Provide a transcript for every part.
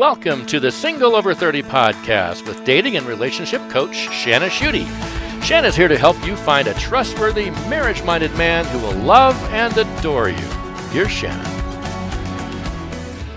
Welcome to the Single Over 30 podcast with dating and relationship coach Shana Schutte. Shana's here to help you find a trustworthy, marriage minded man who will love and adore you. Here's Shana.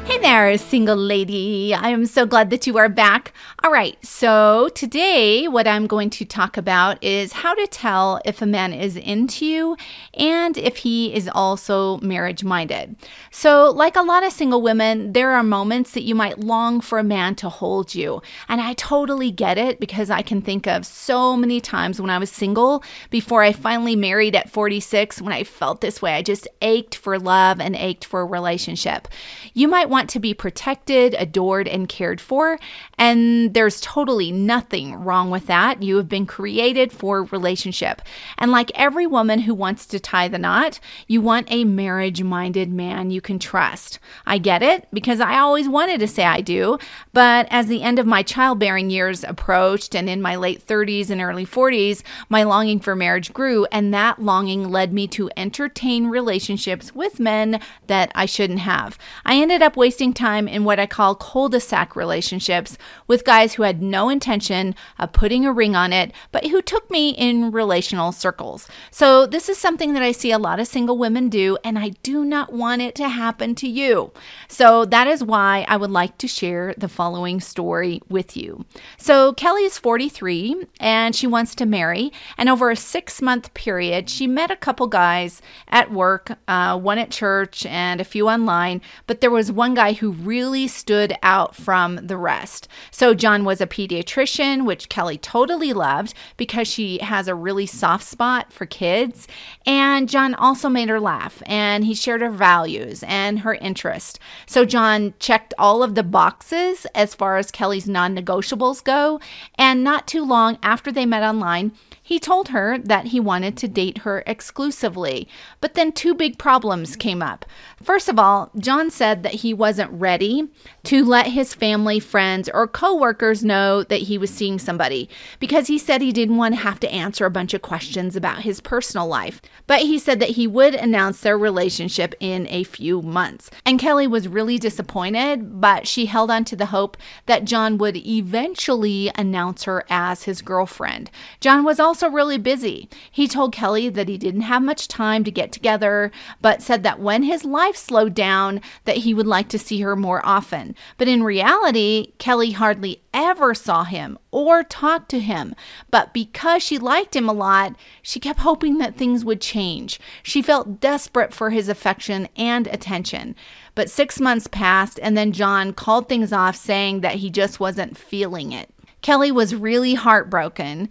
Hey there, single lady. I am so glad that you are back. All right, so today what I'm going to talk about is how to tell if a man is into you and if he is also marriage minded. So, like a lot of single women, there are moments that you might long for a man to hold you. And I totally get it because I can think of so many times when I was single before I finally married at 46 when I felt this way. I just ached for love and ached for a relationship. You might want to be protected, adored, and cared for. And there's totally nothing wrong with that. You have been created for relationship. And like every woman who wants to tie the knot, you want a marriage minded man you can trust. I get it because I always wanted to say I do. But as the end of my childbearing years approached and in my late 30s and early 40s, my longing for marriage grew. And that longing led me to entertain relationships with men that I shouldn't have. I ended up wasting time in what I call cul de sac relationships with guys who had no intention of putting a ring on it, but who took me in relational circles. So, this is something that I see a lot of single women do, and I do not want it to happen to you. So, that is why I would like to share the following story with you. So, Kelly is 43 and she wants to marry, and over a six month period, she met a couple guys at work, uh, one at church and a few online, but there was one guy who really stood out from the rest. So, John was a pediatrician, which Kelly totally loved because she has a really soft spot for kids. And John also made her laugh and he shared her values and her interest. So, John checked all of the boxes as far as Kelly's non negotiables go. And not too long after they met online, he told her that he wanted to date her exclusively, but then two big problems came up. First of all, John said that he wasn't ready to let his family, friends, or coworkers know that he was seeing somebody because he said he didn't want to have to answer a bunch of questions about his personal life. But he said that he would announce their relationship in a few months. And Kelly was really disappointed, but she held on to the hope that John would eventually announce her as his girlfriend. John was also really busy. He told Kelly that he didn't have much time to get together, but said that when his life slowed down that he would like to see her more often. But in reality, Kelly hardly ever saw him or talked to him. But because she liked him a lot, she kept hoping that things would change. She felt desperate for his affection and attention. But six months passed, and then John called things off, saying that he just wasn't feeling it. Kelly was really heartbroken.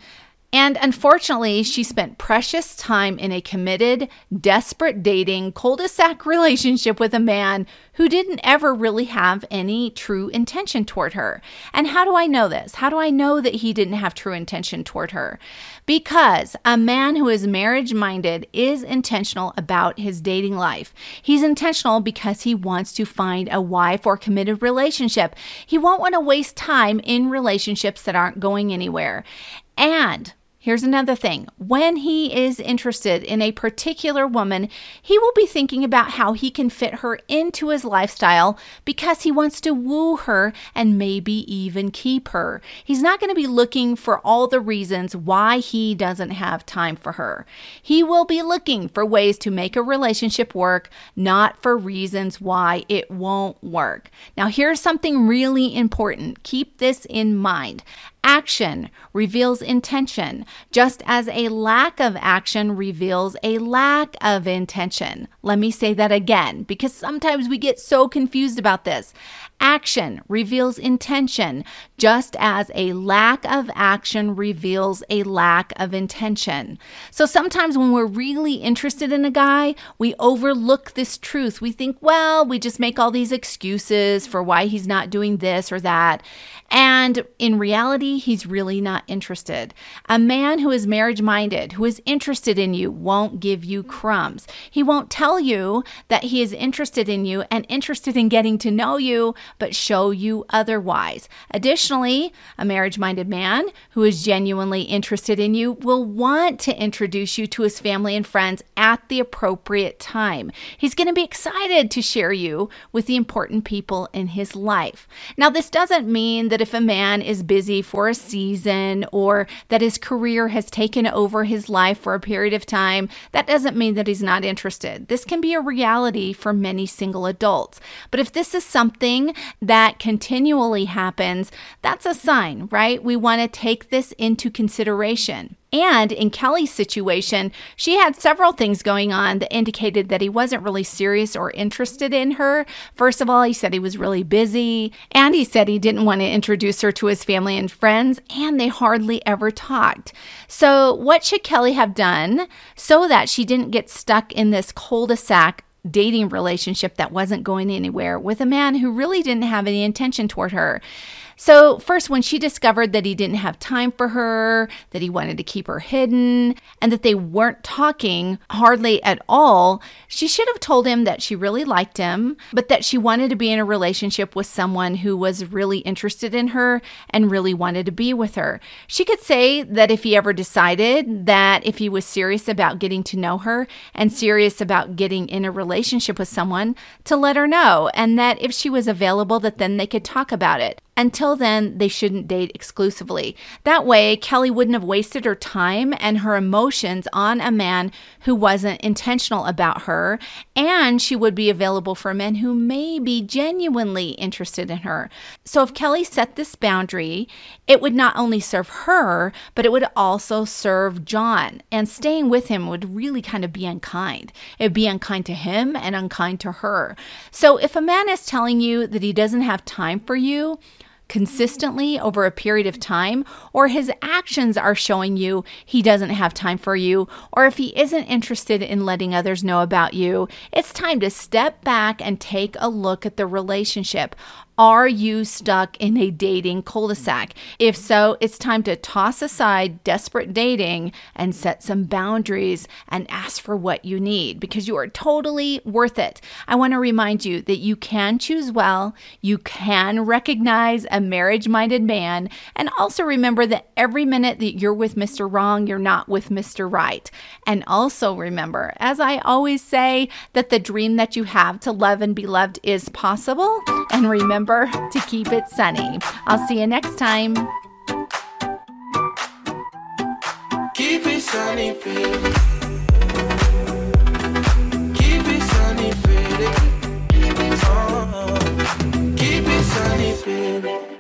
And unfortunately, she spent precious time in a committed, desperate dating, cul de sac relationship with a man who didn't ever really have any true intention toward her. And how do I know this? How do I know that he didn't have true intention toward her? Because a man who is marriage minded is intentional about his dating life. He's intentional because he wants to find a wife or committed relationship. He won't want to waste time in relationships that aren't going anywhere. And Here's another thing. When he is interested in a particular woman, he will be thinking about how he can fit her into his lifestyle because he wants to woo her and maybe even keep her. He's not going to be looking for all the reasons why he doesn't have time for her. He will be looking for ways to make a relationship work, not for reasons why it won't work. Now, here's something really important. Keep this in mind. Action reveals intention, just as a lack of action reveals a lack of intention. Let me say that again because sometimes we get so confused about this. Action reveals intention, just as a lack of action reveals a lack of intention. So sometimes when we're really interested in a guy, we overlook this truth. We think, well, we just make all these excuses for why he's not doing this or that. And in reality, he's really not interested. A man who is marriage minded, who is interested in you, won't give you crumbs. He won't tell you that he is interested in you and interested in getting to know you, but show you otherwise. Additionally, a marriage minded man who is genuinely interested in you will want to introduce you to his family and friends at the appropriate time. He's going to be excited to share you with the important people in his life. Now, this doesn't mean that if a man is busy for a season or that his career has taken over his life for a period of time, that doesn't mean that he's not interested. This can be a reality for many single adults. But if this is something that continually happens, that's a sign, right? We want to take this into consideration. And in Kelly's situation, she had several things going on that indicated that he wasn't really serious or interested in her. First of all, he said he was really busy, and he said he didn't want to introduce her to his family and friends, and they hardly ever talked. So, what should Kelly have done so that she didn't get stuck in this cul de sac dating relationship that wasn't going anywhere with a man who really didn't have any intention toward her? So, first, when she discovered that he didn't have time for her, that he wanted to keep her hidden, and that they weren't talking hardly at all, she should have told him that she really liked him, but that she wanted to be in a relationship with someone who was really interested in her and really wanted to be with her. She could say that if he ever decided that if he was serious about getting to know her and serious about getting in a relationship with someone, to let her know, and that if she was available, that then they could talk about it. Until then, they shouldn't date exclusively. That way, Kelly wouldn't have wasted her time and her emotions on a man who wasn't intentional about her, and she would be available for men who may be genuinely interested in her. So, if Kelly set this boundary, it would not only serve her, but it would also serve John. And staying with him would really kind of be unkind. It would be unkind to him and unkind to her. So, if a man is telling you that he doesn't have time for you, consistently over a period of time, or his actions are showing you he doesn't have time for you, or if he isn't interested in letting others know about you, it's time to step back and take a look at the relationship. Are you stuck in a dating cul de sac? If so, it's time to toss aside desperate dating and set some boundaries and ask for what you need because you are totally worth it. I want to remind you that you can choose well, you can recognize a marriage minded man, and also remember that every minute that you're with Mr. Wrong, you're not with Mr. Right. And also remember, as I always say, that the dream that you have to love and be loved is possible. And remember, remember to keep it sunny. I'll see you next time. Keep it sunny, baby. Keep it sunny, baby. Oh, keep it sunny, baby.